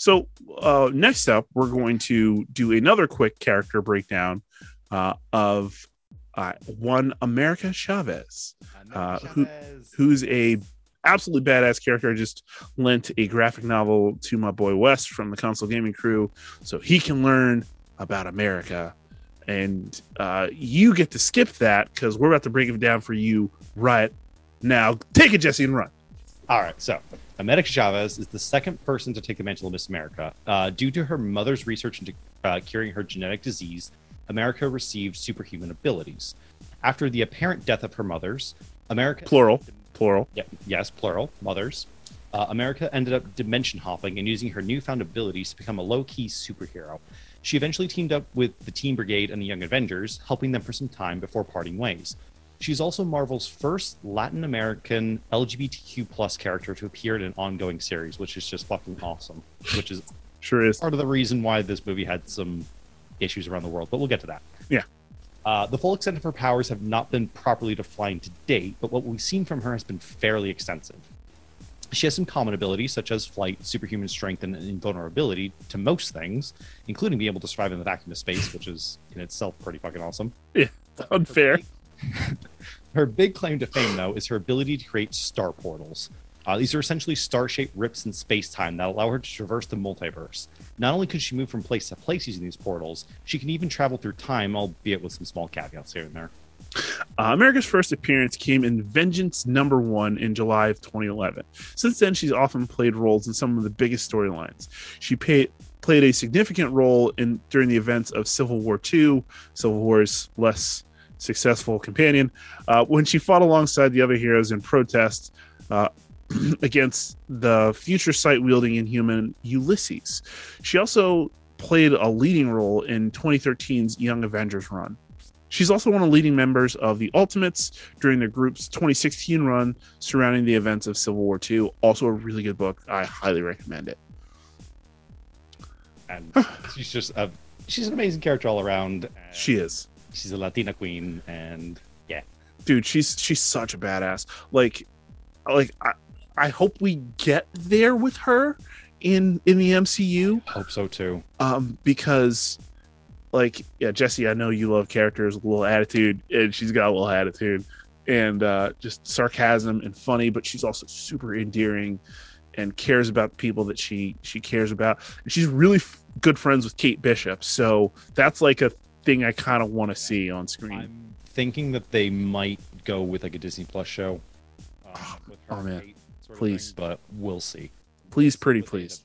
So uh, next up, we're going to do another quick character breakdown uh, of uh, one America Chavez, uh, who who's a absolutely badass character. I just lent a graphic novel to my boy West from the console gaming crew, so he can learn about America. And uh, you get to skip that because we're about to break it down for you right now. Take it, Jesse, and run. All right, so America Chavez is the second person to take the mantle of Miss America. Uh, due to her mother's research into uh, curing her genetic disease, America received superhuman abilities. After the apparent death of her mothers, America Plural, plural. yeah, yes, plural, mothers. Uh, America ended up dimension hopping and using her newfound abilities to become a low key superhero. She eventually teamed up with the Teen Brigade and the Young Avengers, helping them for some time before parting ways. She's also Marvel's first Latin American LGBTQ plus character to appear in an ongoing series, which is just fucking awesome. Which is Sure is. part of the reason why this movie had some issues around the world, but we'll get to that. Yeah. Uh, the full extent of her powers have not been properly defined to date, but what we've seen from her has been fairly extensive. She has some common abilities such as flight, superhuman strength, and invulnerability to most things, including being able to survive in the vacuum of space, which is in itself pretty fucking awesome. Yeah, unfair. Her big claim to fame, though, is her ability to create star portals. Uh, these are essentially star shaped rips in space time that allow her to traverse the multiverse. Not only could she move from place to place using these portals, she can even travel through time, albeit with some small caveats here and there. Uh, America's first appearance came in Vengeance Number One in July of 2011. Since then, she's often played roles in some of the biggest storylines. She paid, played a significant role in during the events of Civil War II, Civil War's less successful companion, uh, when she fought alongside the other heroes in protest uh, against the future sight wielding inhuman Ulysses. She also played a leading role in 2013's Young Avengers run. She's also one of the leading members of the Ultimates during the group's 2016 run surrounding the events of Civil War II. Also, a really good book. I highly recommend it. And she's just a she's an amazing character all around. She is, She's a Latina queen, and yeah, dude. She's she's such a badass. Like, like I, I hope we get there with her in in the MCU. I hope so too. um because like yeah jesse i know you love characters with a little attitude and she's got a little attitude and uh just sarcasm and funny but she's also super endearing and cares about people that she she cares about and she's really f- good friends with kate bishop so that's like a thing i kind of want to see on screen I'm thinking that they might go with like a Disney Plus show. Um, with oh, man. and Kate sort of Please. thing, but we'll see. please pretty What they end please.